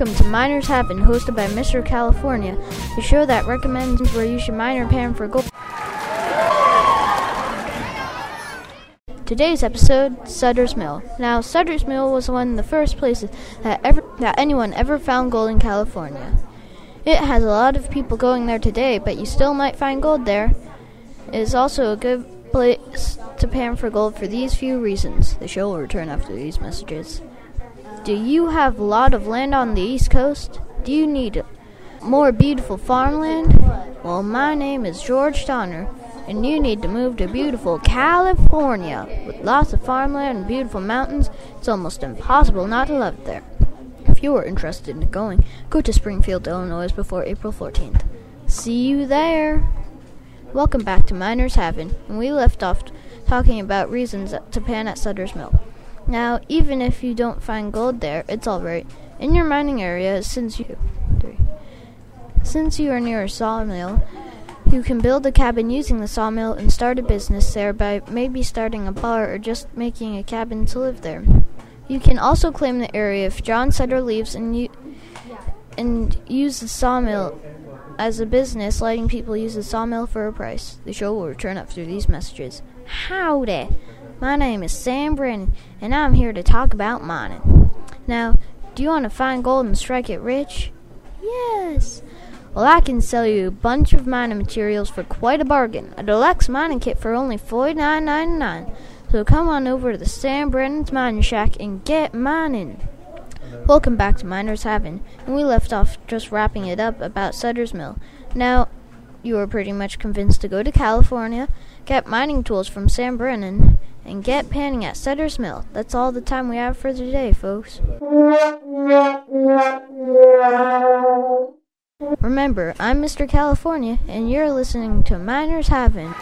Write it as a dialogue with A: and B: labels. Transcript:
A: Welcome to Miners Haven, hosted by Mr. California, the show that recommends where you should mine or pan for gold. Today's episode, Sutter's Mill. Now, Sutter's Mill was one of the first places that ever that anyone ever found gold in California. It has a lot of people going there today, but you still might find gold there. It is also a good place to pan for gold for these few reasons. The show will return after these messages. Do you have a lot of land on the East Coast? Do you need more beautiful farmland? Well, my name is George Donner, and you need to move to beautiful California. With lots of farmland and beautiful mountains, it's almost impossible not to love it there. If you are interested in going, go to Springfield, Illinois before April 14th. See you there! Welcome back to Miners Haven, and we left off talking about reasons to pan at Sutter's Mill. Now, even if you don't find gold there, it's alright. In your mining area, since you since you are near a sawmill, you can build a cabin using the sawmill and start a business there by maybe starting a bar or just making a cabin to live there. You can also claim the area if John Sutter leaves and you and use the sawmill as a business, letting people use the sawmill for a price. The show will return after these messages. Howdy! My name is Sam Brennan, and I'm here to talk about mining. Now, do you want to find gold and strike it rich? Yes. Well, I can sell you a bunch of mining materials for quite a bargain. A deluxe mining kit for only $49.99. So come on over to the Sam Brennan's Mining Shack and get mining. Welcome back to Miners Haven, and we left off just wrapping it up about Sutter's Mill. Now, you are pretty much convinced to go to California, get mining tools from Sam Brennan, and get panning at Sutter's Mill. That's all the time we have for today, folks. Remember, I'm Mr. California, and you're listening to Miners Haven.